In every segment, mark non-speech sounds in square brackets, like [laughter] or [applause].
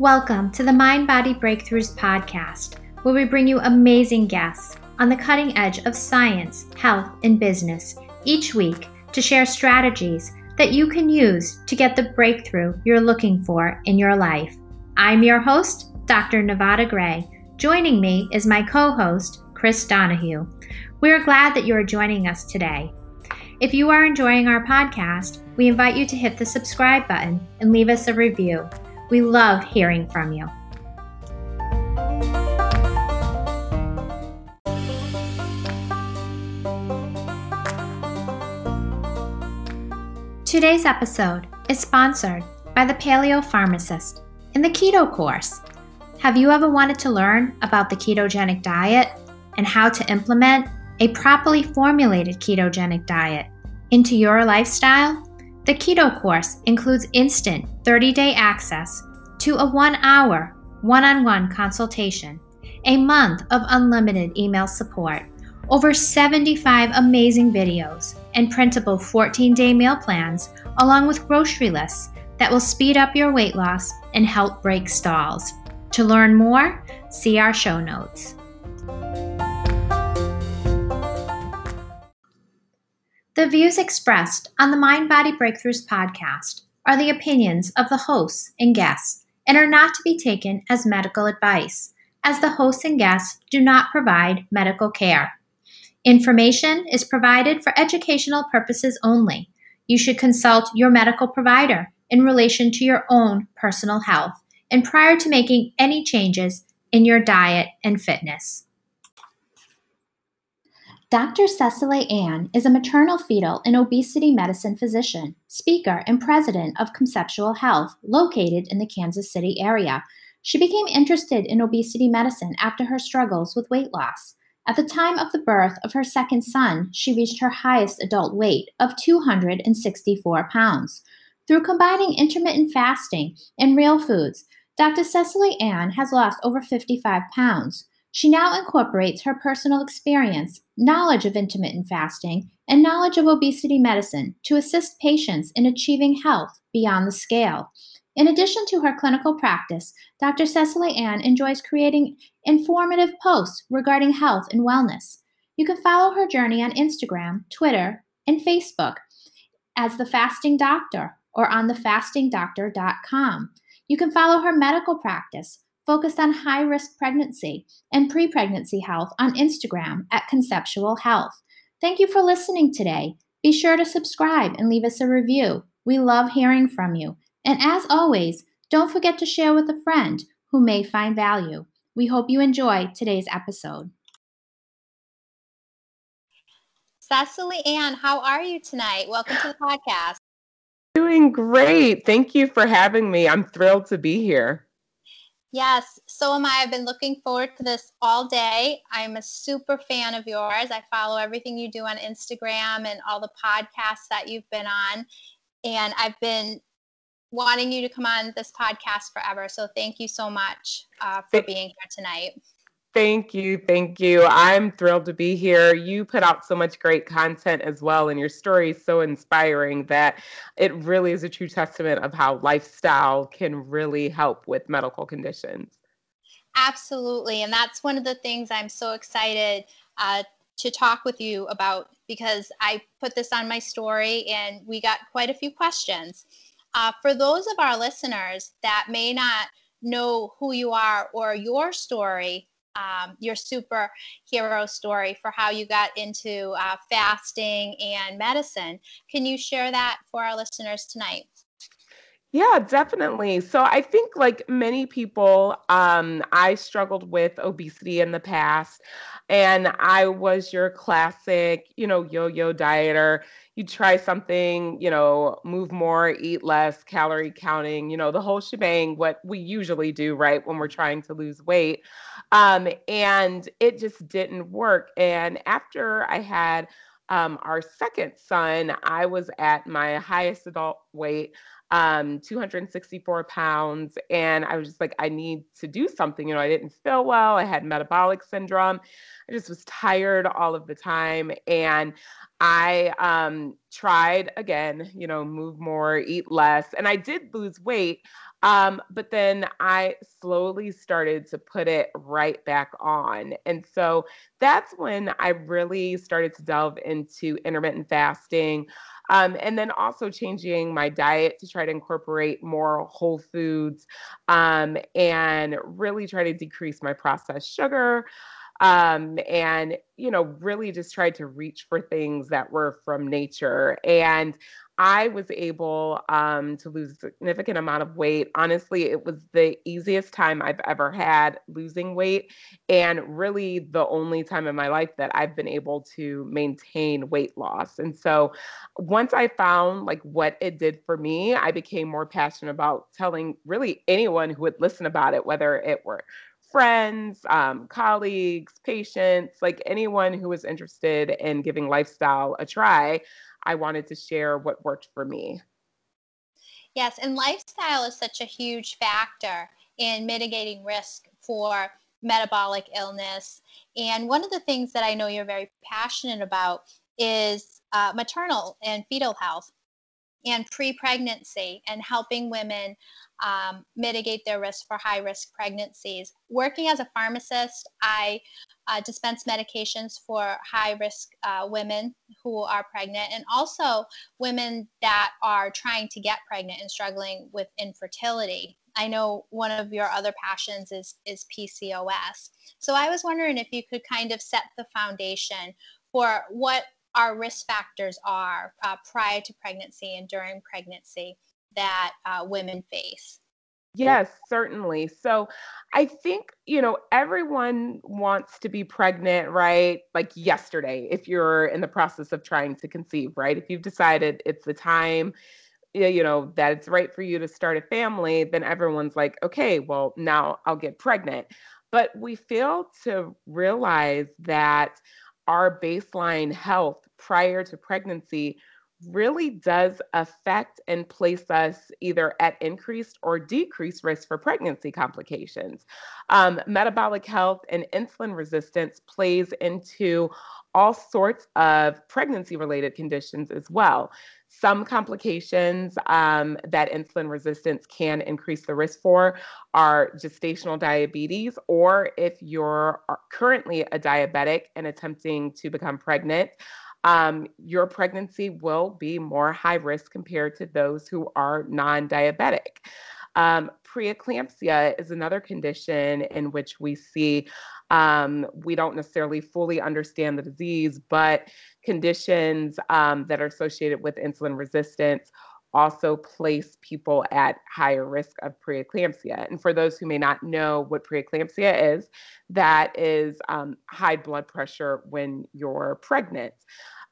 Welcome to the Mind Body Breakthroughs podcast, where we bring you amazing guests on the cutting edge of science, health, and business each week to share strategies that you can use to get the breakthrough you're looking for in your life. I'm your host, Dr. Nevada Gray. Joining me is my co host, Chris Donahue. We're glad that you are joining us today. If you are enjoying our podcast, we invite you to hit the subscribe button and leave us a review. We love hearing from you. Today's episode is sponsored by the Paleo Pharmacist in the Keto course. Have you ever wanted to learn about the ketogenic diet and how to implement a properly formulated ketogenic diet into your lifestyle? The Keto course includes instant 30 day access to a one hour one on one consultation, a month of unlimited email support, over 75 amazing videos, and printable 14 day meal plans, along with grocery lists that will speed up your weight loss and help break stalls. To learn more, see our show notes. The views expressed on the Mind Body Breakthroughs podcast are the opinions of the hosts and guests and are not to be taken as medical advice, as the hosts and guests do not provide medical care. Information is provided for educational purposes only. You should consult your medical provider in relation to your own personal health and prior to making any changes in your diet and fitness. Dr. Cecily Ann is a maternal fetal and obesity medicine physician, speaker, and president of Conceptual Health, located in the Kansas City area. She became interested in obesity medicine after her struggles with weight loss. At the time of the birth of her second son, she reached her highest adult weight of 264 pounds. Through combining intermittent fasting and real foods, Dr. Cecily Ann has lost over 55 pounds. She now incorporates her personal experience, knowledge of intermittent fasting, and knowledge of obesity medicine to assist patients in achieving health beyond the scale. In addition to her clinical practice, Dr. Cecily Ann enjoys creating informative posts regarding health and wellness. You can follow her journey on Instagram, Twitter, and Facebook as The Fasting Doctor or on thefastingdoctor.com. You can follow her medical practice focused on high risk pregnancy and pre pregnancy health on Instagram at Conceptual Health. Thank you for listening today. Be sure to subscribe and leave us a review. We love hearing from you. And as always, don't forget to share with a friend who may find value. We hope you enjoy today's episode. Cecily Ann, how are you tonight? Welcome to the podcast. Doing great. Thank you for having me. I'm thrilled to be here. Yes, so am I. I've been looking forward to this all day. I'm a super fan of yours. I follow everything you do on Instagram and all the podcasts that you've been on. And I've been wanting you to come on this podcast forever. So thank you so much uh, for being here tonight. Thank you. Thank you. I'm thrilled to be here. You put out so much great content as well, and your story is so inspiring that it really is a true testament of how lifestyle can really help with medical conditions. Absolutely. And that's one of the things I'm so excited uh, to talk with you about because I put this on my story and we got quite a few questions. Uh, for those of our listeners that may not know who you are or your story, um, your superhero story for how you got into uh, fasting and medicine. Can you share that for our listeners tonight? Yeah, definitely. So I think, like many people, um, I struggled with obesity in the past, and I was your classic, you know, yo yo dieter. You try something, you know, move more, eat less, calorie counting, you know, the whole shebang, what we usually do, right, when we're trying to lose weight. Um, and it just didn't work. And after I had um, our second son, I was at my highest adult weight, um, 264 pounds. And I was just like, I need to do something. You know, I didn't feel well. I had metabolic syndrome. I just was tired all of the time. And I um, tried again, you know, move more, eat less, and I did lose weight. Um, but then I slowly started to put it right back on. And so that's when I really started to delve into intermittent fasting. Um, and then also changing my diet to try to incorporate more whole foods um, and really try to decrease my processed sugar um, and you know really just tried to reach for things that were from nature and I was able um, to lose a significant amount of weight. Honestly, it was the easiest time I've ever had losing weight, and really the only time in my life that I've been able to maintain weight loss. And so, once I found like what it did for me, I became more passionate about telling really anyone who would listen about it, whether it were friends, um, colleagues, patients, like anyone who was interested in giving lifestyle a try. I wanted to share what worked for me. Yes, and lifestyle is such a huge factor in mitigating risk for metabolic illness. And one of the things that I know you're very passionate about is uh, maternal and fetal health and pre pregnancy and helping women um, mitigate their risk for high risk pregnancies. Working as a pharmacist, I uh, dispense medications for high risk uh, women who are pregnant and also women that are trying to get pregnant and struggling with infertility. I know one of your other passions is, is PCOS. So I was wondering if you could kind of set the foundation for what our risk factors are uh, prior to pregnancy and during pregnancy that uh, women face? Yes, certainly. So I think, you know, everyone wants to be pregnant, right? Like yesterday, if you're in the process of trying to conceive, right? If you've decided it's the time, you know, that it's right for you to start a family, then everyone's like, okay, well, now I'll get pregnant. But we fail to realize that our baseline health prior to pregnancy really does affect and place us either at increased or decreased risk for pregnancy complications. Um, metabolic health and insulin resistance plays into all sorts of pregnancy related conditions as well. Some complications um, that insulin resistance can increase the risk for are gestational diabetes, or if you're currently a diabetic and attempting to become pregnant, um, your pregnancy will be more high risk compared to those who are non diabetic. Um, preeclampsia is another condition in which we see um, we don't necessarily fully understand the disease, but conditions um, that are associated with insulin resistance also place people at higher risk of preeclampsia. And for those who may not know what preeclampsia is, that is um, high blood pressure when you're pregnant.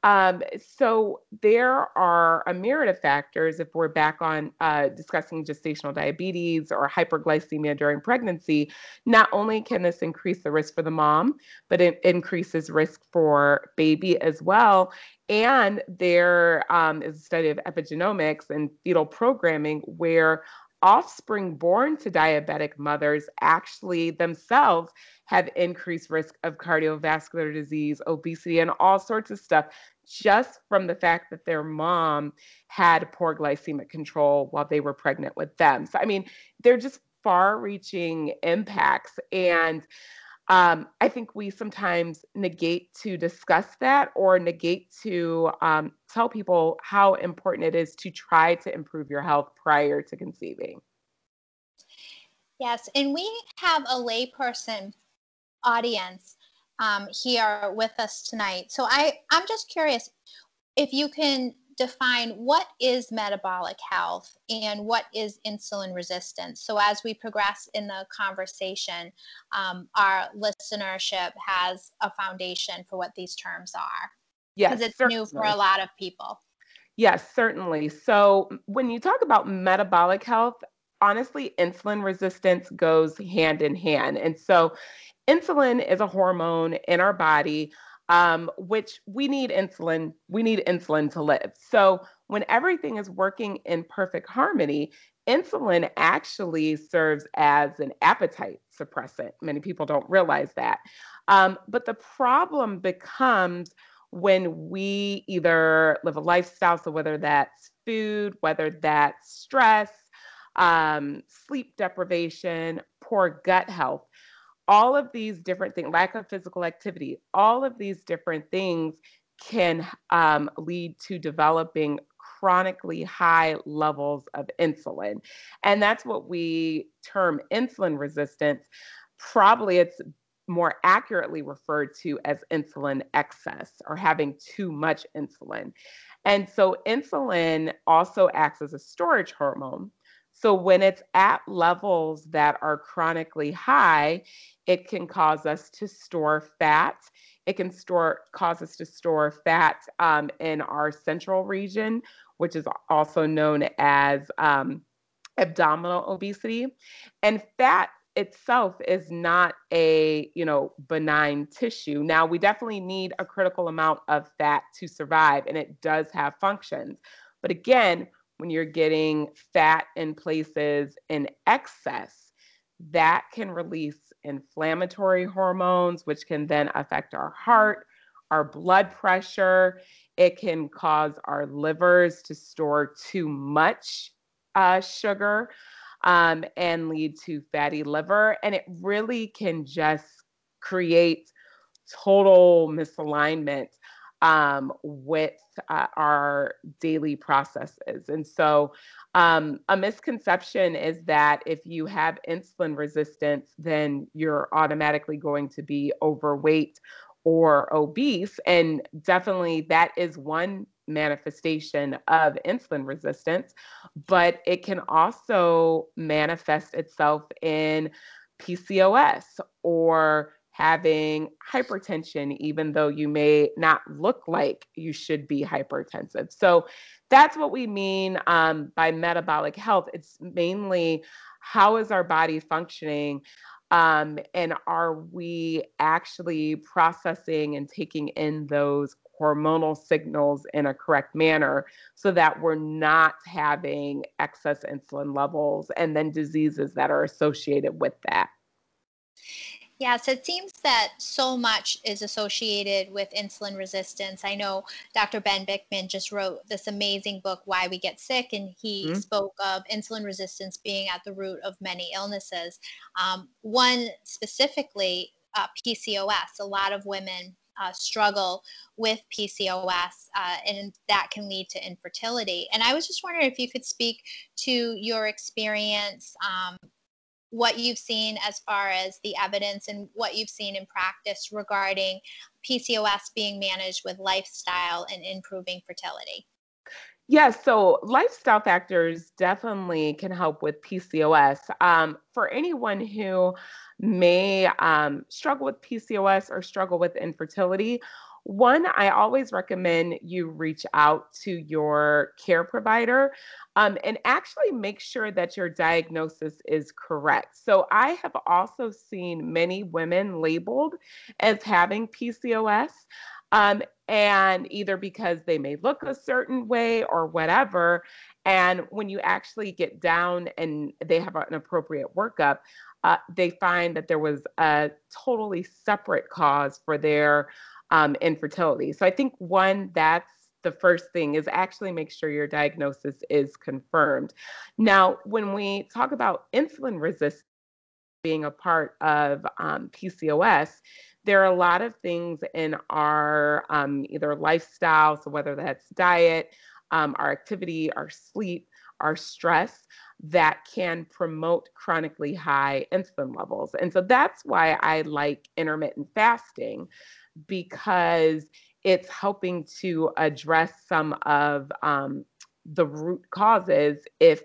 Um, so there are a myriad of factors if we're back on uh, discussing gestational diabetes or hyperglycemia during pregnancy. Not only can this increase the risk for the mom, but it increases risk for baby as well. And there um, is a study of epigenomics and fetal programming where offspring born to diabetic mothers actually themselves have increased risk of cardiovascular disease, obesity, and all sorts of stuff just from the fact that their mom had poor glycemic control while they were pregnant with them. So, I mean, they're just far reaching impacts. And um, I think we sometimes negate to discuss that or negate to um, tell people how important it is to try to improve your health prior to conceiving. Yes, and we have a layperson audience um, here with us tonight. So I, I'm just curious if you can define what is metabolic health and what is insulin resistance. So as we progress in the conversation, um, our listenership has a foundation for what these terms are. Yes, because it's certainly. new for a lot of people. Yes, certainly. So when you talk about metabolic health, honestly, insulin resistance goes hand in hand. And so insulin is a hormone in our body um, which we need insulin we need insulin to live. So when everything is working in perfect harmony insulin actually serves as an appetite suppressant. Many people don't realize that. Um, but the problem becomes when we either live a lifestyle, so whether that's food, whether that's stress, um, sleep deprivation, poor gut health, all of these different things, lack of physical activity, all of these different things can um, lead to developing chronically high levels of insulin. And that's what we term insulin resistance. Probably it's more accurately referred to as insulin excess or having too much insulin. And so insulin also acts as a storage hormone. So when it's at levels that are chronically high, it can cause us to store fat. It can store cause us to store fat um, in our central region, which is also known as um, abdominal obesity. And fat itself is not a you know benign tissue now we definitely need a critical amount of fat to survive and it does have functions but again when you're getting fat in places in excess that can release inflammatory hormones which can then affect our heart our blood pressure it can cause our livers to store too much uh, sugar um, and lead to fatty liver. And it really can just create total misalignment um, with uh, our daily processes. And so, um, a misconception is that if you have insulin resistance, then you're automatically going to be overweight or obese. And definitely that is one manifestation of insulin resistance, but it can also manifest itself in PCOS or having hypertension, even though you may not look like you should be hypertensive. So that's what we mean um, by metabolic health. It's mainly how is our body functioning um, and are we actually processing and taking in those hormonal signals in a correct manner so that we're not having excess insulin levels and then diseases that are associated with that. Yes, it seems that so much is associated with insulin resistance. I know Dr. Ben Bikman just wrote this amazing book, Why We Get Sick, and he mm-hmm. spoke of insulin resistance being at the root of many illnesses. Um, one specifically, uh, PCOS. A lot of women uh, struggle with PCOS, uh, and that can lead to infertility. And I was just wondering if you could speak to your experience um, what you've seen as far as the evidence and what you've seen in practice regarding PCOS being managed with lifestyle and improving fertility. Yes, yeah, so lifestyle factors definitely can help with PCOS. Um, for anyone who may um, struggle with PCOS or struggle with infertility, one, I always recommend you reach out to your care provider um, and actually make sure that your diagnosis is correct. So, I have also seen many women labeled as having PCOS. Um, and either because they may look a certain way or whatever. And when you actually get down and they have an appropriate workup, uh, they find that there was a totally separate cause for their um, infertility. So I think one, that's the first thing is actually make sure your diagnosis is confirmed. Now, when we talk about insulin resistance being a part of um, PCOS, there are a lot of things in our um, either lifestyle, so whether that's diet, um, our activity, our sleep, our stress, that can promote chronically high insulin levels. And so that's why I like intermittent fasting because it's helping to address some of um, the root causes if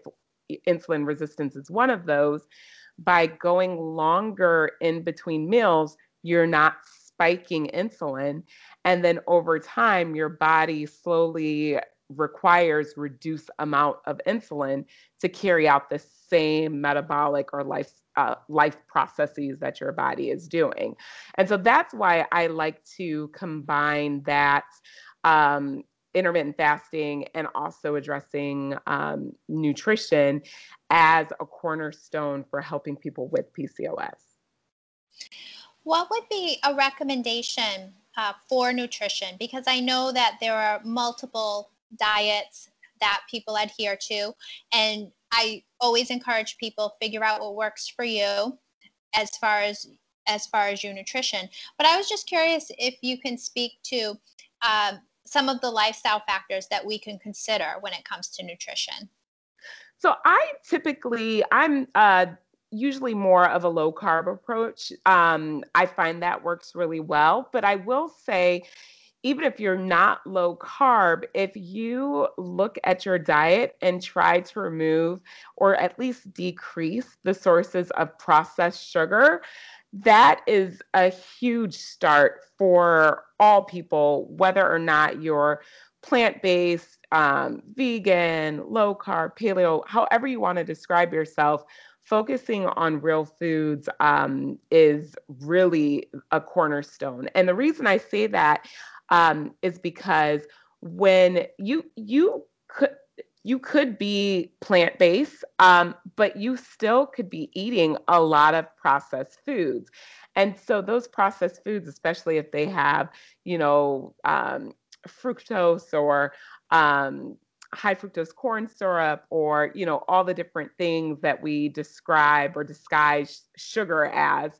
insulin resistance is one of those by going longer in between meals you're not spiking insulin and then over time your body slowly requires reduced amount of insulin to carry out the same metabolic or life uh, life processes that your body is doing. And so that's why I like to combine that um, intermittent fasting and also addressing um, nutrition as a cornerstone for helping people with PCOS. What would be a recommendation uh, for nutrition? Because I know that there are multiple diets that people adhere to, and I always encourage people figure out what works for you as far as as far as your nutrition. But I was just curious if you can speak to um, some of the lifestyle factors that we can consider when it comes to nutrition. So I typically I'm uh, usually more of a low carb approach. Um, I find that works really well. But I will say, even if you're not low carb, if you look at your diet and try to remove or at least decrease the sources of processed sugar, that is a huge start for all people, whether or not you're plant based, um, vegan, low carb, paleo, however you want to describe yourself focusing on real foods um, is really a cornerstone. And the reason I say that um, is because when you you could you could be plant based, um, but you still could be eating a lot of processed foods. And so those processed foods, especially if they have, you know, um, fructose or um, high fructose corn syrup or you know all the different things that we describe or disguise sugar as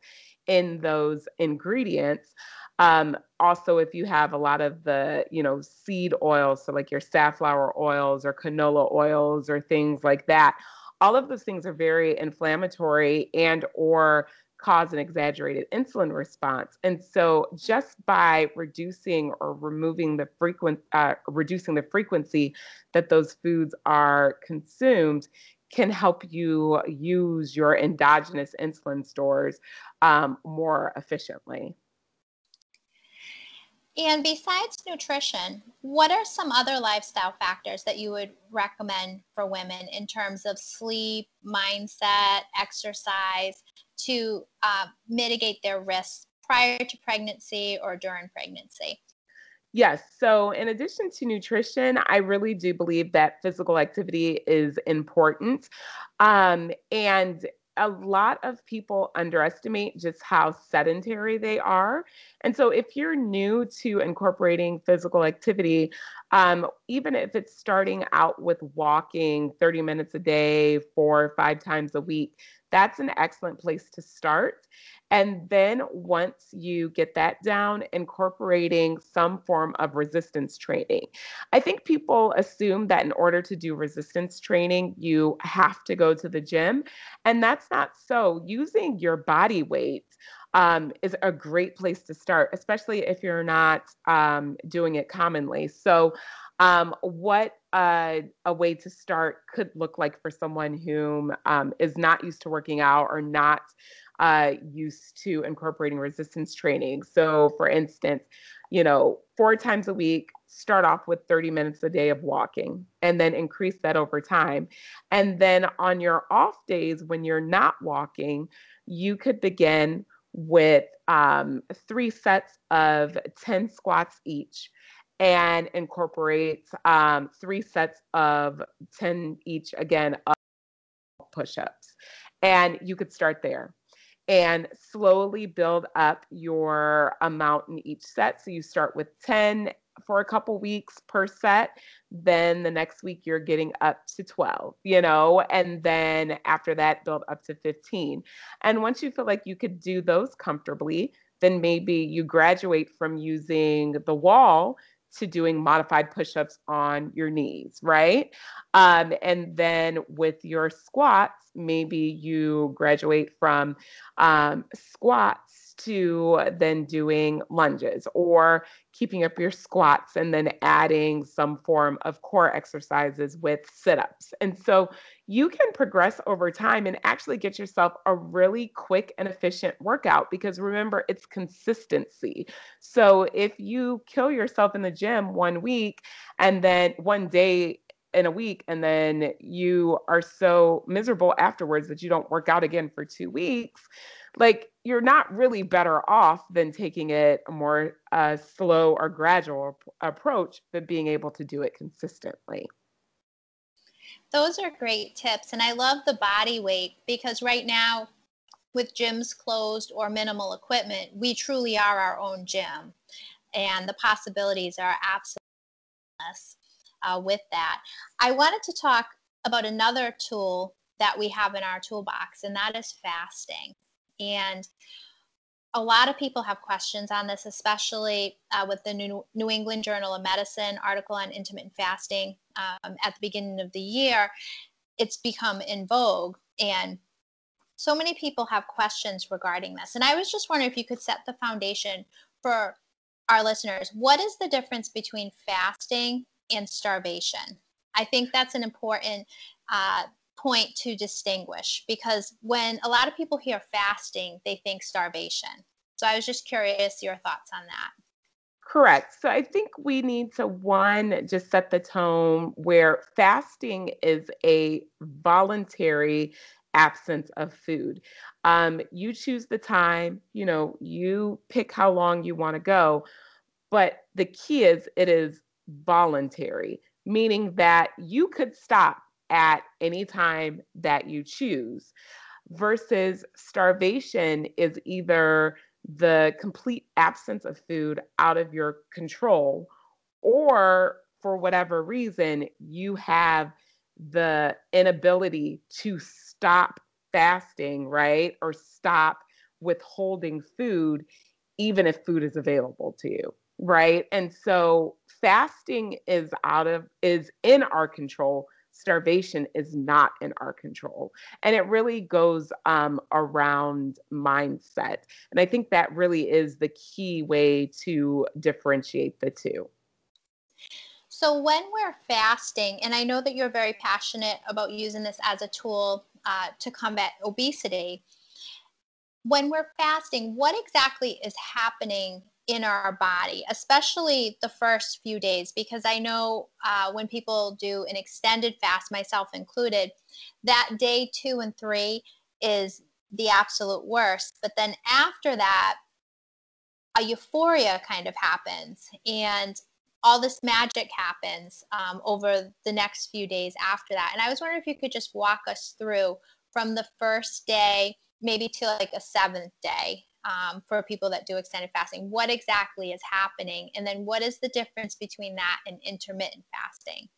in those ingredients um, also if you have a lot of the you know seed oils so like your safflower oils or canola oils or things like that all of those things are very inflammatory and or cause an exaggerated insulin response. And so just by reducing or removing the frequent uh, reducing the frequency that those foods are consumed can help you use your endogenous insulin stores um, more efficiently. And besides nutrition, what are some other lifestyle factors that you would recommend for women in terms of sleep, mindset, exercise to uh, mitigate their risks prior to pregnancy or during pregnancy? Yes. So, in addition to nutrition, I really do believe that physical activity is important. Um, and a lot of people underestimate just how sedentary they are. And so, if you're new to incorporating physical activity, um, even if it's starting out with walking 30 minutes a day, four or five times a week, that's an excellent place to start. And then once you get that down, incorporating some form of resistance training. I think people assume that in order to do resistance training, you have to go to the gym. And that's not so. Using your body weight um, is a great place to start, especially if you're not um, doing it commonly. So, um, what uh, a way to start could look like for someone who um, is not used to working out or not uh, used to incorporating resistance training. So, for instance, you know, four times a week, start off with 30 minutes a day of walking and then increase that over time. And then on your off days when you're not walking, you could begin with um, three sets of 10 squats each and incorporate um, three sets of 10 each again of push ups. And you could start there and slowly build up your amount in each set. So you start with 10 for a couple weeks per set. Then the next week you're getting up to 12, you know, and then after that, build up to 15. And once you feel like you could do those comfortably, then maybe you graduate from using the wall to doing modified push-ups on your knees, right? Um, and then with your squats, maybe you graduate from um, squats to then doing lunges or keeping up your squats and then adding some form of core exercises with sit ups. And so you can progress over time and actually get yourself a really quick and efficient workout because remember, it's consistency. So if you kill yourself in the gym one week and then one day in a week and then you are so miserable afterwards that you don't work out again for two weeks like you're not really better off than taking it a more uh, slow or gradual approach, but being able to do it consistently. Those are great tips. And I love the body weight because right now, with gyms closed or minimal equipment, we truly are our own gym. and the possibilities are absolutely uh, with that. I wanted to talk about another tool that we have in our toolbox, and that is fasting. And a lot of people have questions on this, especially uh, with the New, England Journal of Medicine article on intermittent fasting um, at the beginning of the year. It's become in vogue, and so many people have questions regarding this. And I was just wondering if you could set the foundation for our listeners. What is the difference between fasting and starvation? I think that's an important uh, point to distinguish because when a lot of people hear fasting, they think starvation. So I was just curious your thoughts on that. Correct. So I think we need to one just set the tone where fasting is a voluntary absence of food. Um, you choose the time, you know, you pick how long you want to go, but the key is it is voluntary, meaning that you could stop at any time that you choose versus starvation is either the complete absence of food out of your control or for whatever reason you have the inability to stop fasting right? Or stop withholding food even if food is available to you right? And so fasting is out of is in our control starvation is not in our control. And it really goes um, around mindset. And I think that really is the key way to differentiate the two. So, when we're fasting, and I know that you're very passionate about using this as a tool uh, to combat obesity, when we're fasting, what exactly is happening in our body, especially the first few days, because I know uh, when people do an extended fast, myself included, that day two and three is the absolute worst. But then after that, a euphoria kind of happens and all this magic happens um, over the next few days after that. And I was wondering if you could just walk us through from the first day maybe to like a seventh day um, for people that do extended fasting. What exactly is happening? And then what is the difference between that and intermittent fasting?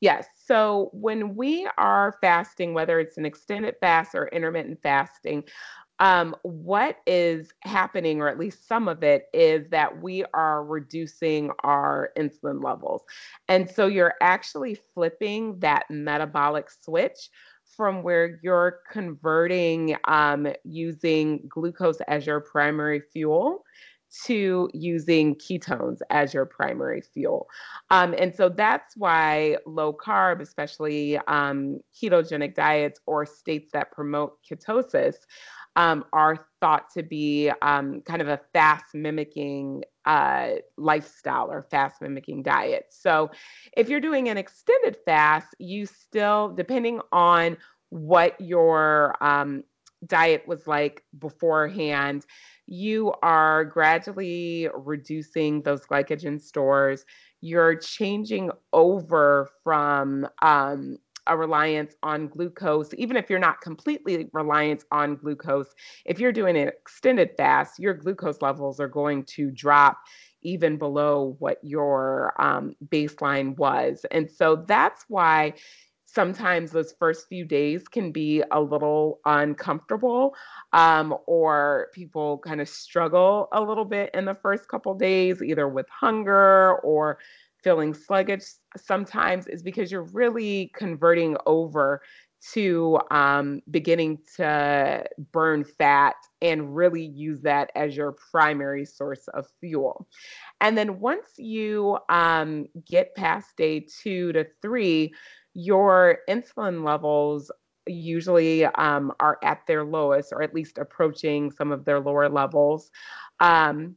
Yes. So when we are fasting, whether it's an extended fast or intermittent fasting, um, what is happening, or at least some of it, is that we are reducing our insulin levels. And so you're actually flipping that metabolic switch from where you're converting um, using glucose as your primary fuel to using ketones as your primary fuel. Um, and so that's why low carb, especially um, ketogenic diets or states that promote ketosis, um, are thought to be um, kind of a fast mimicking uh, lifestyle or fast mimicking diet. So if you're doing an extended fast, you still, depending on what your um, diet was like beforehand, you are gradually reducing those glycogen stores. You're changing over from um, a reliance on glucose, even if you're not completely reliant on glucose, if you're doing an extended fast, your glucose levels are going to drop even below what your um, baseline was. And so that's why sometimes those first few days can be a little uncomfortable um, or people kind of struggle a little bit in the first couple days either with hunger or feeling sluggish sometimes is because you're really converting over to um, beginning to burn fat and really use that as your primary source of fuel. And then once you um, get past day two to three, your insulin levels usually um, are at their lowest or at least approaching some of their lower levels. Um,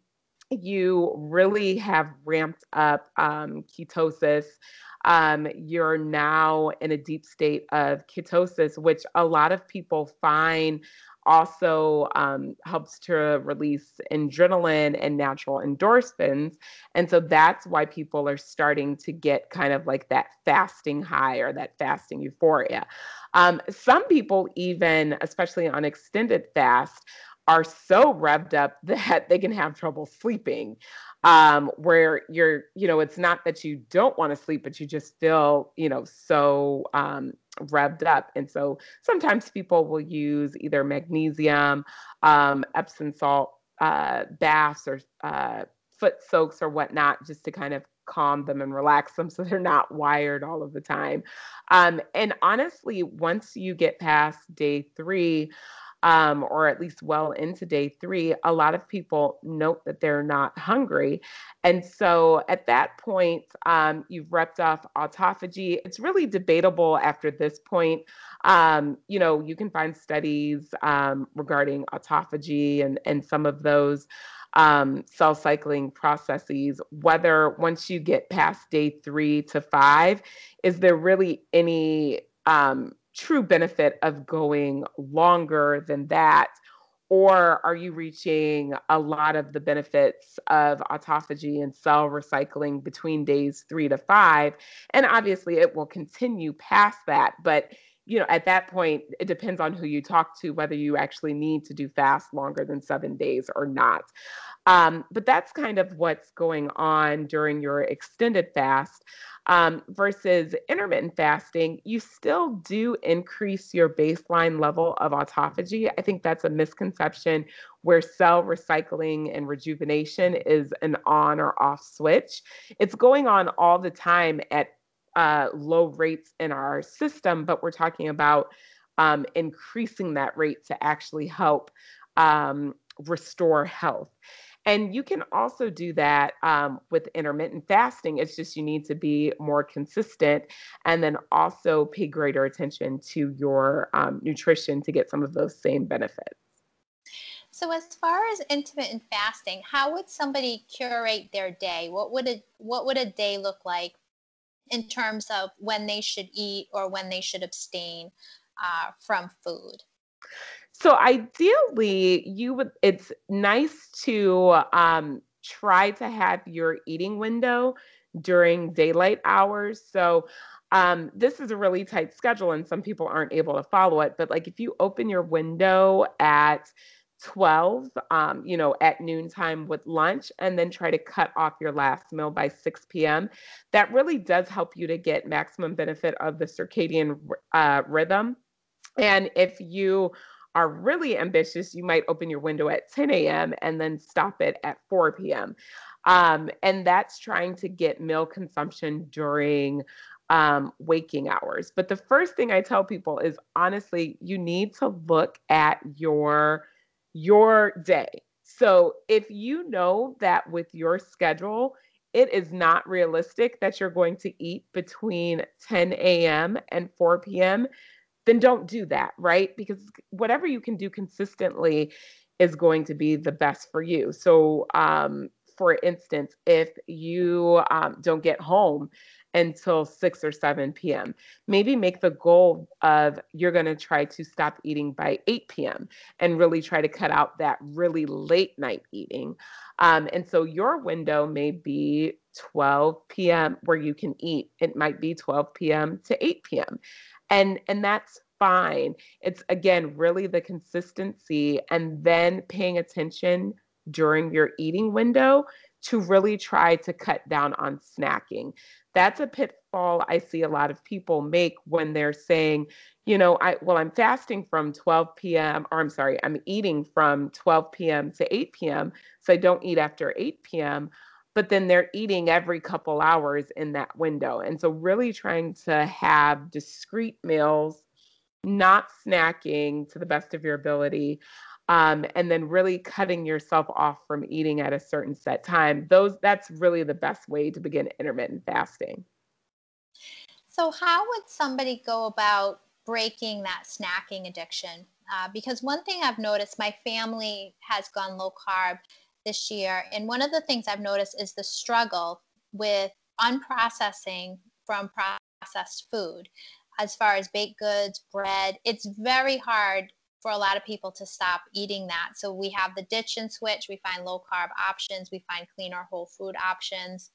you really have ramped up um, ketosis. Um, you're now in a deep state of ketosis, which a lot of people find also um, helps to release adrenaline and natural endorphins. And so that's why people are starting to get kind of like that fasting high or that fasting euphoria. Um, some people, even, especially on extended fast, are so revved up [laughs] that they can have trouble sleeping um, where you're, you know, it's not that you don't want to sleep, but you just feel, you know, so um, revved up. And so sometimes people will use either magnesium, um, Epsom salt uh, baths, or uh, foot soaks or whatnot, just to kind of calm them and relax them so they're not wired all of the time. Um, and honestly, once you get past day three, um, or at least well into day three, a lot of people note that they're not hungry. And so at that point, um, you've repped off autophagy. It's really debatable after this point. Um, you know, you can find studies um, regarding autophagy and, and some of those um, cell cycling processes, whether once you get past day three to five, is there really any um, true benefit of going longer than that? Or are you reaching a lot of the benefits of autophagy and cell recycling between days three to five? And obviously, it will continue past that. But you know, at that point, it depends on who you talk to whether you actually need to do fast longer than seven days or not. Um, but that's kind of what's going on during your extended fast. Um, versus intermittent fasting, you still do increase your baseline level of autophagy. I think that's a misconception where cell recycling and rejuvenation is an on or off switch. It's going on all the time at uh, low rates in our system, but we're talking about um, increasing that rate to actually help um, restore health. And you can also do that um, with intermittent fasting. It's just you need to be more consistent and then also pay greater attention to your um, nutrition to get some of those same benefits. So, as far as intermittent fasting, how would somebody curate their day? What would a what would a day look like in terms of when they should eat or when they should abstain uh, from food? So ideally, you would. It's nice to um, try to have your eating window during daylight hours. So um, this is a really tight schedule, and some people aren't able to follow it. But like if you open your window at 12, um, you know, at noontime with lunch, and then try to cut off your last meal by 6 p.m. That really does help you to get maximum benefit of the circadian uh, rhythm. And if you are really ambitious, you might open your window at 10 a.m. and then stop it at 4 p.m. Um, and that's trying to get meal consumption during um, waking hours. But the first thing I tell people is honestly, you need to look at your your day. So if you know that with your schedule, it is not realistic that you're going to eat between 10 a.m. and 4 p.m., then don't do that, right? Because whatever you can do consistently is going to be the best for you. So, um, for instance, if you um, don't get home until 6 or 7 p.m. Maybe make the goal of you're going to try to stop eating by 8 p.m. and really try to cut out that really late night eating. Um, and so your window may be 12 p.m. where you can eat. It might be 12 p.m. to 8 p.m. And and that's fine. It's again really the consistency and then paying attention during your eating window to really try to cut down on snacking that's a pitfall I see a lot of people make when they're saying, you know, I well, I'm fasting from 12 p.m. or I'm sorry, I'm eating from 12 p.m. to 8 p.m. So I don't eat after 8 p.m. But then they're eating every couple hours in that window. And so really trying to have discrete meals, not snacking to the best of your ability um, and then really cutting yourself off from eating at a certain set time those that's really the best way to begin intermittent fasting so how would somebody go about breaking that snacking addiction uh, because one thing i've noticed my family has gone low carb this year and one of the things i've noticed is the struggle with unprocessing from processed food as far as baked goods bread it's very hard for a lot of people to stop eating that. So we have the ditch and switch. We find low carb options. We find cleaner whole food options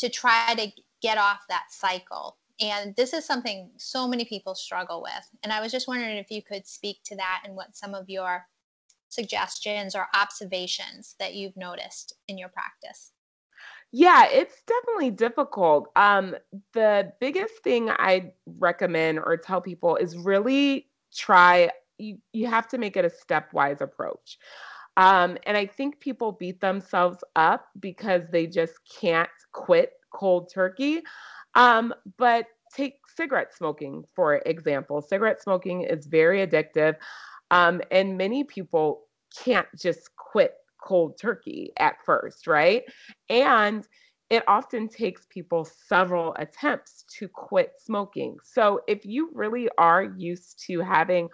to try to get off that cycle. And this is something so many people struggle with. And I was just wondering if you could speak to that and what some of your suggestions or observations that you've noticed in your practice? Yeah, it's definitely difficult. Um, the biggest thing I recommend or tell people is really try you you have to make it a stepwise approach. Um, and I think people beat themselves up because they just can't quit cold turkey. Um, but take cigarette smoking, for example. Cigarette smoking is very addictive. Um, and many people can't just quit cold turkey at first, right? And it often takes people several attempts to quit smoking. So if you really are used to having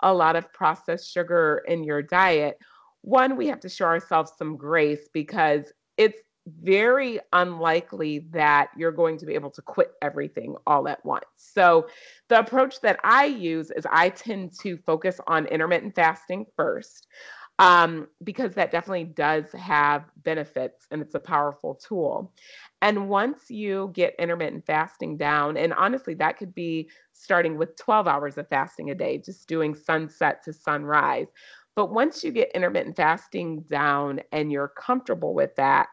a lot of processed sugar in your diet, one, we have to show ourselves some grace because it's very unlikely that you're going to be able to quit everything all at once. So, the approach that I use is I tend to focus on intermittent fasting first um, because that definitely does have benefits and it's a powerful tool. And once you get intermittent fasting down, and honestly, that could be starting with 12 hours of fasting a day, just doing sunset to sunrise. But once you get intermittent fasting down and you're comfortable with that,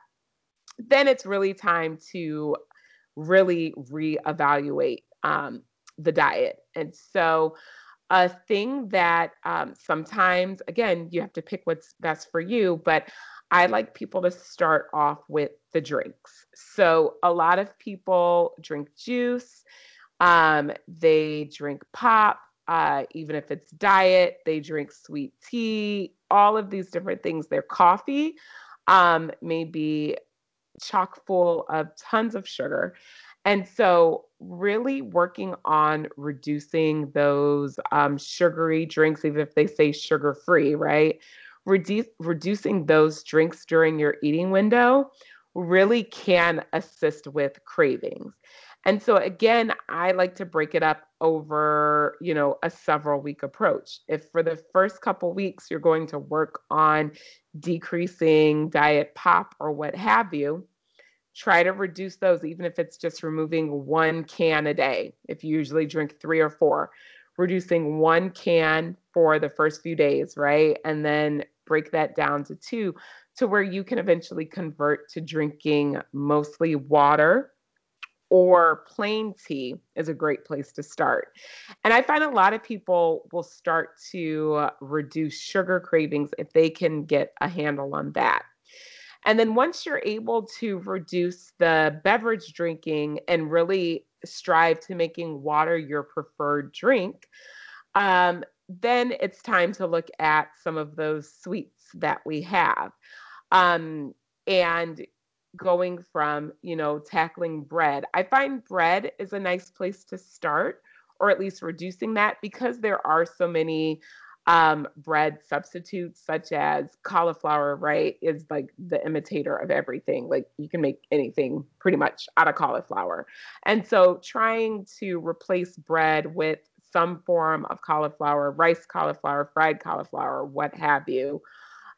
then it's really time to really reevaluate um, the diet. And so, a thing that um, sometimes, again, you have to pick what's best for you, but I like people to start off with the drinks. So, a lot of people drink juice, um, they drink pop, uh, even if it's diet, they drink sweet tea, all of these different things. Their coffee um, may be chock full of tons of sugar. And so, really working on reducing those um, sugary drinks, even if they say sugar free, right? Reduce, reducing those drinks during your eating window really can assist with cravings. And so again, I like to break it up over, you know, a several week approach. If for the first couple weeks you're going to work on decreasing diet pop or what have you, try to reduce those, even if it's just removing one can a day. If you usually drink three or four, reducing one can for the first few days, right? And then break that down to two to where you can eventually convert to drinking mostly water or plain tea is a great place to start. And I find a lot of people will start to reduce sugar cravings if they can get a handle on that. And then once you're able to reduce the beverage drinking and really strive to making water your preferred drink, um, then it's time to look at some of those sweets that we have. Um, and going from, you know, tackling bread. I find bread is a nice place to start, or at least reducing that because there are so many um, bread substitutes such as cauliflower, right, is like the imitator of everything. Like you can make anything pretty much out of cauliflower. And so trying to replace bread with some form of cauliflower, rice cauliflower, fried cauliflower, what have you.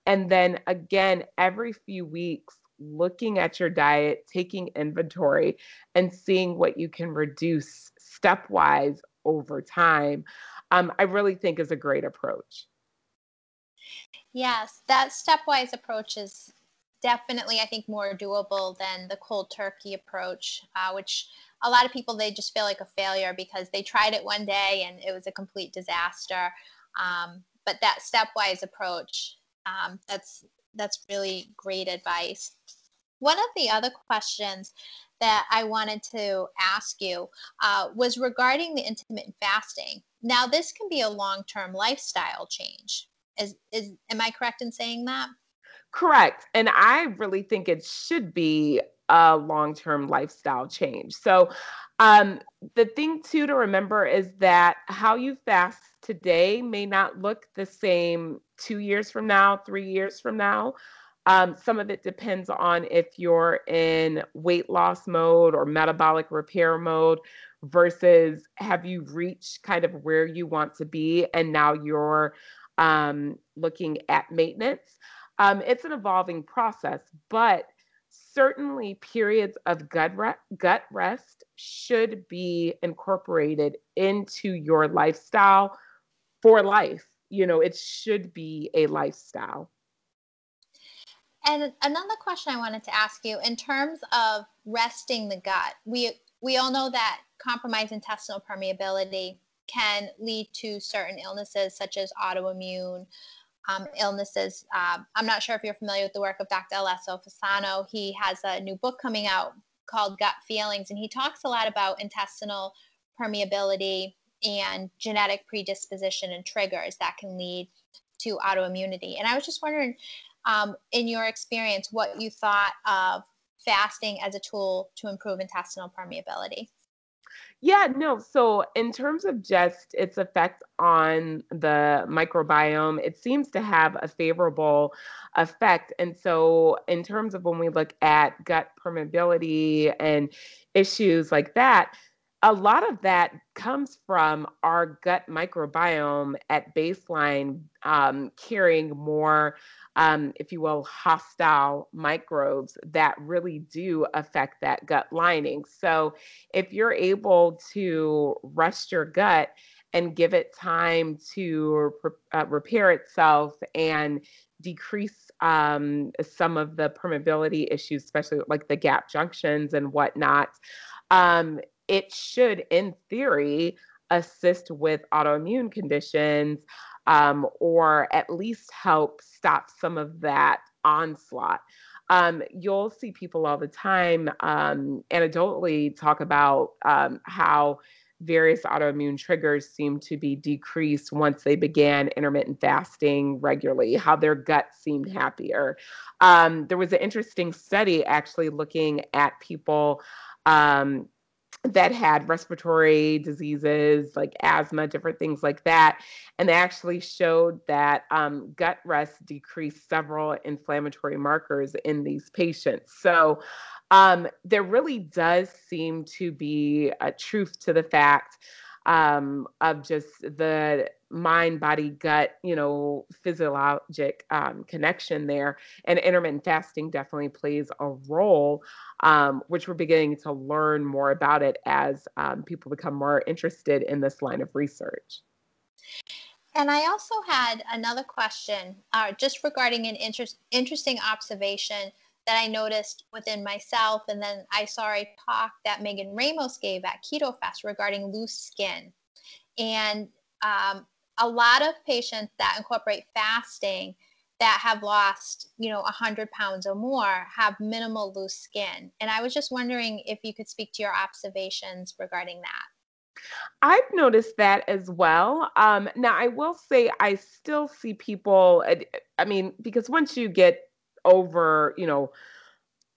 And then again, every few weeks, looking at your diet, taking inventory, and seeing what you can reduce stepwise over time um, I really think is a great approach. Yes, that stepwise approach is definitely, I think, more doable than the cold turkey approach, uh, which a lot of people they just feel like a failure because they tried it one day and it was a complete disaster. Um, but that stepwise approach, um, that's that's really great advice. One of the other questions that I wanted to ask you uh, was regarding the intermittent fasting. Now, this can be a long term lifestyle change. Is, is, am I correct in saying that? Correct. And I really think it should be a long term lifestyle change. So, um, the thing too to remember is that how you fast today may not look the same two years from now, three years from now. Um, some of it depends on if you're in weight loss mode or metabolic repair mode versus have you reached kind of where you want to be and now you're um, looking at maintenance. Um, it's an evolving process, but certainly periods of gut, re- gut rest should be incorporated into your lifestyle for life you know, it should be a lifestyle. And another question I wanted to ask you in terms of resting the gut, we we all know that compromised intestinal permeability can lead to certain illnesses such as autoimmune um, illnesses. Uh, I'm not sure if you're familiar with the work of Dr. Alessio Fasano. He has a new book coming out called Gut Feelings, and he talks a lot about intestinal permeability and genetic predisposition and triggers that can lead to autoimmunity. And I was just wondering, um, in your experience, what you thought of fasting as a tool to improve intestinal permeability. Yeah, no. So, in terms of just its effect on the microbiome, it seems to have a favorable effect. And so, in terms of when we look at gut permeability and issues like that, a lot of that comes from our gut microbiome at baseline um, carrying more um, if you will, hostile microbes that really do affect that gut lining. So, if you're able to rest your gut and give it time to uh, repair itself and decrease um, some of the permeability issues, especially like the gap junctions and whatnot, um, it should, in theory, assist with autoimmune conditions um, or at least help stop some of that onslaught. Um, you'll see people all the time um, anecdotally talk about um, how various autoimmune triggers seem to be decreased once they began intermittent fasting regularly, how their gut seemed happier. Um, there was an interesting study actually looking at people um, that had respiratory diseases like asthma, different things like that. And they actually showed that um, gut rest decreased several inflammatory markers in these patients. So um, there really does seem to be a truth to the fact um, of just the mind, body, gut, you know, physiologic um, connection there. And intermittent fasting definitely plays a role, um, which we're beginning to learn more about it as um, people become more interested in this line of research. And I also had another question uh, just regarding an inter- interesting observation that I noticed within myself. And then I saw a talk that Megan Ramos gave at Keto Fest regarding loose skin. And um, a lot of patients that incorporate fasting that have lost, you know, 100 pounds or more have minimal loose skin. And I was just wondering if you could speak to your observations regarding that. I've noticed that as well. Um, now, I will say I still see people, I mean, because once you get over, you know,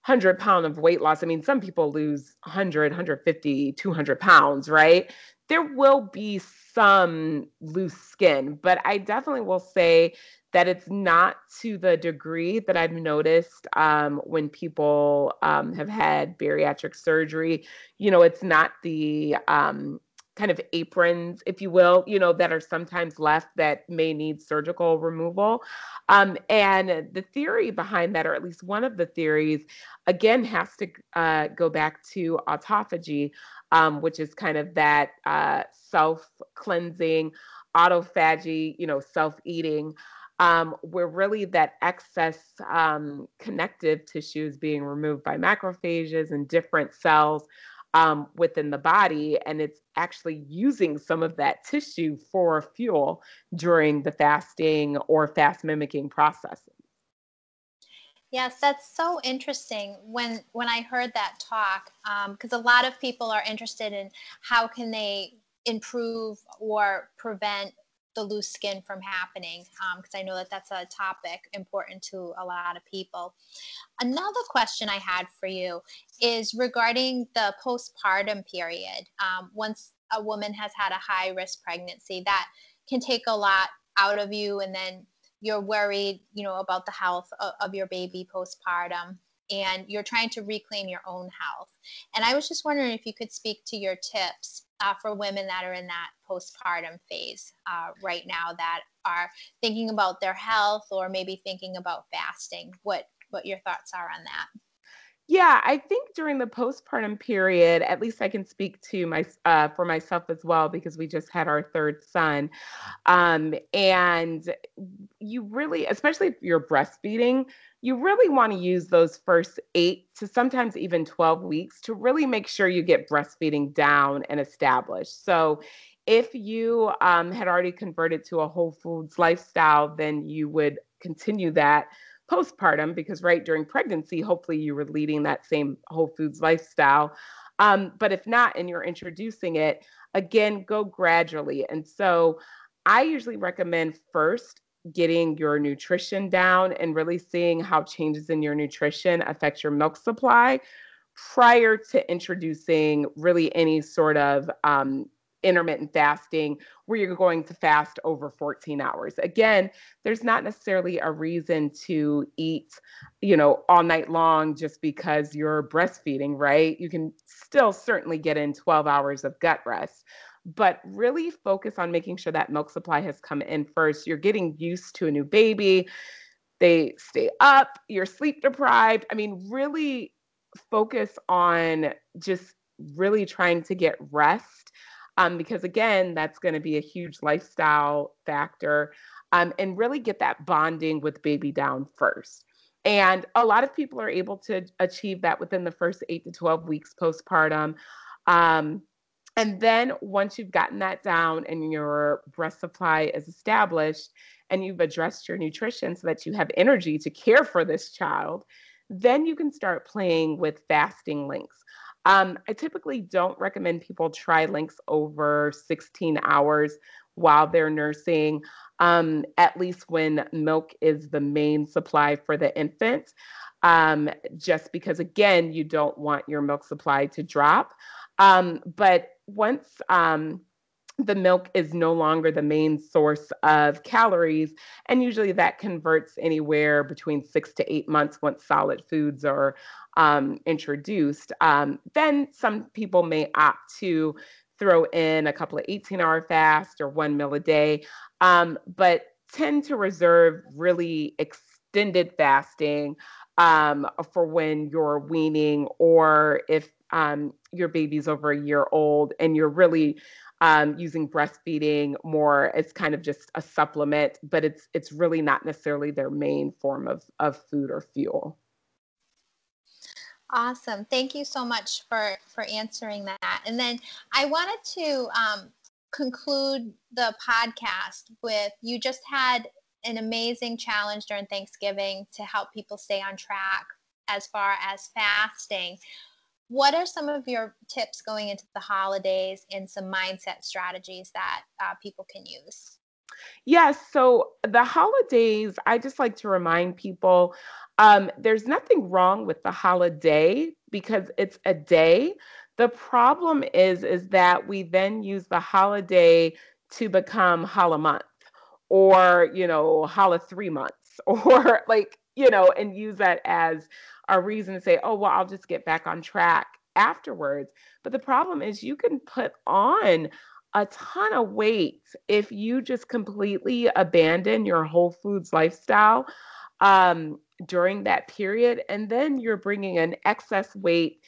100 pound of weight loss, I mean, some people lose 100, 150, 200 pounds, right? There will be some loose skin, but I definitely will say that it's not to the degree that I've noticed um, when people um, have had bariatric surgery. You know, it's not the um, kind of aprons, if you will, you know, that are sometimes left that may need surgical removal. Um, and the theory behind that, or at least one of the theories, again, has to uh, go back to autophagy, um, which is kind of that uh, self cleansing, autophagy, you know, self eating. Um, where really that excess um, connective tissue is being removed by macrophages and different cells um, within the body, and it's actually using some of that tissue for fuel during the fasting or fast mimicking processes. Yes, that's so interesting. When when I heard that talk, because um, a lot of people are interested in how can they improve or prevent the loose skin from happening because um, I know that that's a topic important to a lot of people. Another question I had for you is regarding the postpartum period. Um, once a woman has had a high risk pregnancy, that can take a lot out of you, and then you're worried, you know, about the health of, of your baby postpartum and you're trying to reclaim your own health. And I was just wondering if you could speak to your tips uh, for women that are in that postpartum phase uh, right now that are thinking about their health or maybe thinking about fasting. What what your thoughts are on that? Yeah, I think during the postpartum period, at least I can speak to my uh, for myself as well because we just had our third son, um, and you really, especially if you're breastfeeding, you really want to use those first eight to sometimes even twelve weeks to really make sure you get breastfeeding down and established. So. If you um, had already converted to a whole foods lifestyle, then you would continue that postpartum because right during pregnancy hopefully you were leading that same whole foods lifestyle. Um, but if not and you're introducing it again go gradually. And so i usually recommend first getting your nutrition down and really seeing how changes in your nutrition affect your milk supply prior to introducing really any sort of um, intermittent fasting where you're going to fast over 14 hours. Again, there's not necessarily a reason to eat, you know, all night long just because you're breastfeeding, right? You can still certainly get in 12 hours of gut rest. But really focus on making sure that milk supply has come in first. You're getting used to a new baby. They stay up, you're sleep deprived. I mean, really focus on just really trying to get rest um, because again, that's going to be a huge lifestyle factor. Um, and really get that bonding with baby down first. And a lot of people are able to achieve that within the first eight to 12 weeks postpartum. Um, and then once you've gotten that down and your breast supply is established and you've addressed your nutrition so that you have energy to care for this child, then you can start playing with fasting links. Um, I typically don't recommend people try links over 16 hours while they're nursing, um, at least when milk is the main supply for the infant, um, just because, again, you don't want your milk supply to drop. Um, but once um, the milk is no longer the main source of calories. And usually that converts anywhere between six to eight months once solid foods are um, introduced. Um, then some people may opt to throw in a couple of 18 hour fasts or one meal a day, um, but tend to reserve really extended fasting um, for when you're weaning or if um, your baby's over a year old and you're really um, using breastfeeding more as kind of just a supplement, but it's it's really not necessarily their main form of of food or fuel. Awesome. Thank you so much for for answering that. And then I wanted to um, conclude the podcast with you just had an amazing challenge during Thanksgiving to help people stay on track as far as fasting. What are some of your tips going into the holidays and some mindset strategies that uh, people can use? Yes. So the holidays, I just like to remind people um, there's nothing wrong with the holiday because it's a day. The problem is, is that we then use the holiday to become holla month or, you know, holla three months [laughs] or like, you know, and use that as a reason to say, oh, well, I'll just get back on track afterwards. But the problem is, you can put on a ton of weight if you just completely abandon your whole foods lifestyle um, during that period. And then you're bringing an excess weight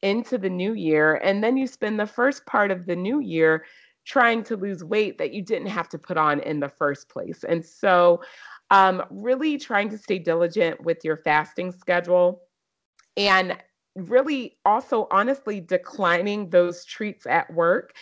into the new year. And then you spend the first part of the new year trying to lose weight that you didn't have to put on in the first place. And so, um, really trying to stay diligent with your fasting schedule and really also honestly declining those treats at work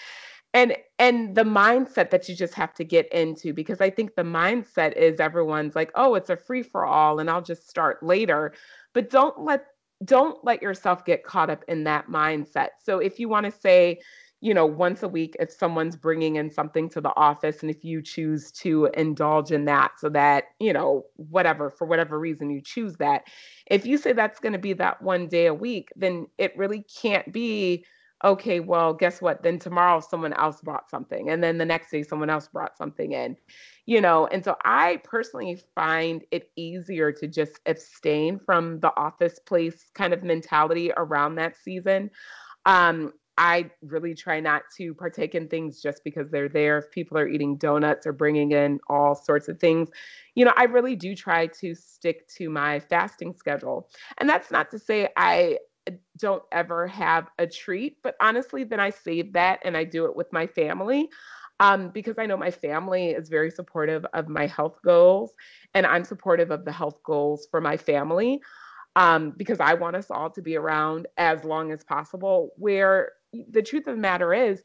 and and the mindset that you just have to get into because i think the mindset is everyone's like oh it's a free for all and i'll just start later. But don't let don't let yourself get caught up in that mindset. So if you want to say you know, once a week if someone's bringing in something to the office and if you choose to indulge in that so that, you know, whatever, for whatever reason you choose that. If you say that's going to be that one day a week, then it really can't be okay, well, guess what? Then tomorrow someone else brought something and then the next day someone else brought something in. You know, and so I personally find it easier to just abstain from the office place kind of mentality around that season. Um, I really try not to partake in things just because they're there. If people are eating donuts or bringing in all sorts of things, you know, I really do try to stick to my fasting schedule. And that's not to say I don't ever have a treat, but honestly, then I save that and I do it with my family. Um, because I know my family is very supportive of my health goals, and I'm supportive of the health goals for my family um, because I want us all to be around as long as possible. Where the truth of the matter is,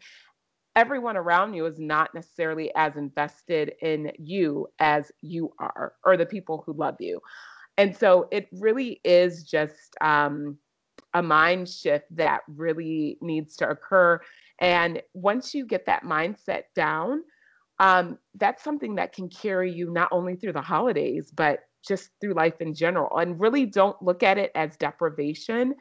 everyone around you is not necessarily as invested in you as you are, or the people who love you. And so it really is just um, a mind shift that really needs to occur. And once you get that mindset down, um, that's something that can carry you not only through the holidays, but just through life in general. And really don't look at it as deprivation.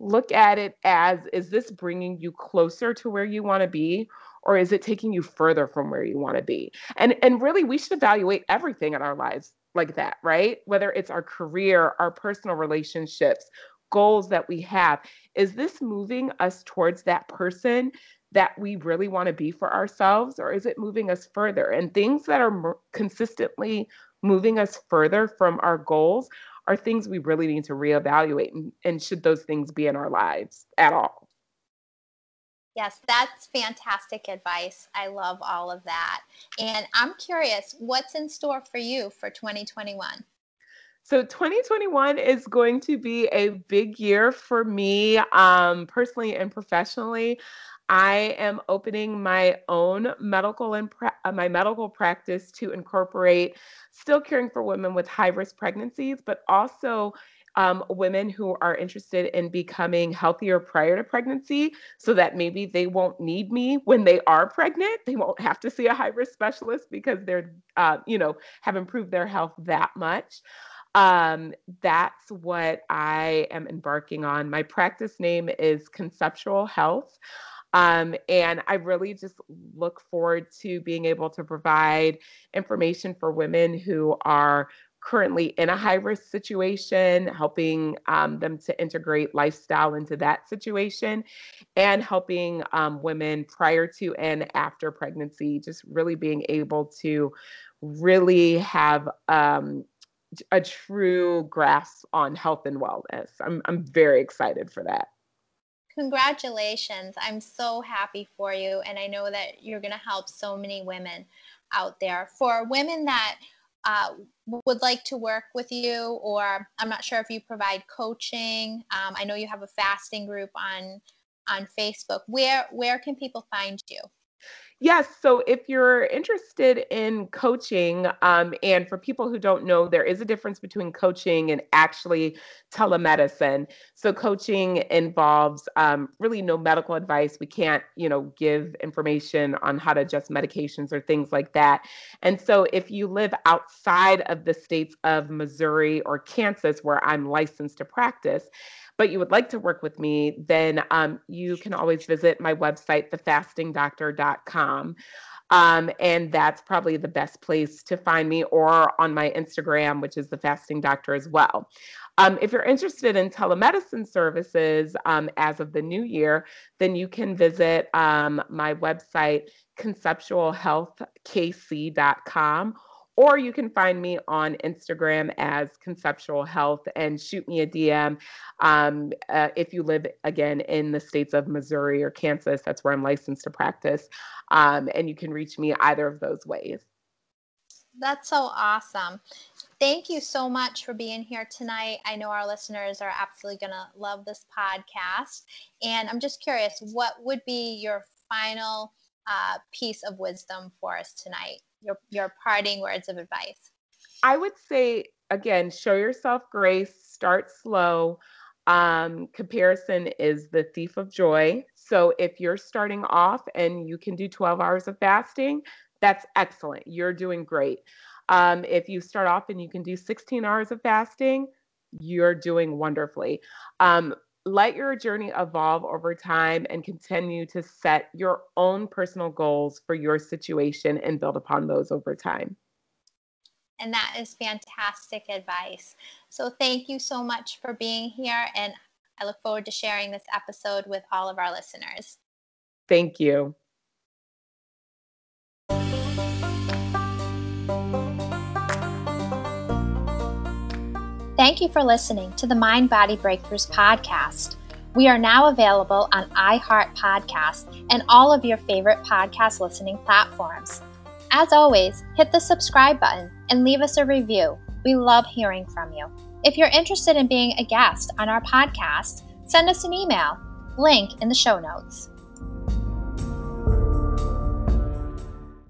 Look at it as is this bringing you closer to where you want to be? Or is it taking you further from where you want to be? And and really we should evaluate everything in our lives like that, right? Whether it's our career, our personal relationships, goals that we have. Is this moving us towards that person that we really want to be for ourselves, or is it moving us further? And things that are consistently moving us further from our goals are things we really need to reevaluate. And, and should those things be in our lives at all? Yes, that's fantastic advice. I love all of that. And I'm curious, what's in store for you for 2021? So 2021 is going to be a big year for me um, personally and professionally. I am opening my own medical and pra- uh, my medical practice to incorporate still caring for women with high risk pregnancies, but also um, women who are interested in becoming healthier prior to pregnancy so that maybe they won't need me when they are pregnant. They won't have to see a high risk specialist because they're, uh, you know, have improved their health that much. Um, that's what I am embarking on. My practice name is Conceptual Health. Um, and I really just look forward to being able to provide information for women who are currently in a high risk situation, helping um, them to integrate lifestyle into that situation, and helping um, women prior to and after pregnancy, just really being able to really have um, a true grasp on health and wellness. I'm, I'm very excited for that. Congratulations. I'm so happy for you. And I know that you're going to help so many women out there. For women that uh, would like to work with you, or I'm not sure if you provide coaching. Um, I know you have a fasting group on on Facebook. Where where can people find you? Yes. So if you're interested in coaching, um, and for people who don't know, there is a difference between coaching and actually telemedicine. So coaching involves um, really no medical advice. We can't, you know, give information on how to adjust medications or things like that. And so if you live outside of the states of Missouri or Kansas, where I'm licensed to practice, but you would like to work with me, then um, you can always visit my website, thefastingdoctor.com. Um, and that's probably the best place to find me, or on my Instagram, which is the Fasting Doctor as well. Um, if you're interested in telemedicine services um, as of the new year, then you can visit um, my website, conceptualhealthkc.com or you can find me on Instagram as Conceptual Health and shoot me a DM. Um, uh, if you live again in the states of Missouri or Kansas, that's where I'm licensed to practice. Um, and you can reach me either of those ways. That's so awesome. Thank you so much for being here tonight. I know our listeners are absolutely going to love this podcast. And I'm just curious, what would be your final uh, piece of wisdom for us tonight? Your your parting words of advice? I would say again, show yourself grace, start slow. Um, comparison is the thief of joy. So if you're starting off and you can do 12 hours of fasting, that's excellent. You're doing great. Um, if you start off and you can do 16 hours of fasting, you're doing wonderfully. Um, let your journey evolve over time and continue to set your own personal goals for your situation and build upon those over time. And that is fantastic advice. So, thank you so much for being here. And I look forward to sharing this episode with all of our listeners. Thank you. Thank you for listening to the Mind Body Breakthroughs podcast. We are now available on iHeart Podcasts and all of your favorite podcast listening platforms. As always, hit the subscribe button and leave us a review. We love hearing from you. If you're interested in being a guest on our podcast, send us an email. Link in the show notes.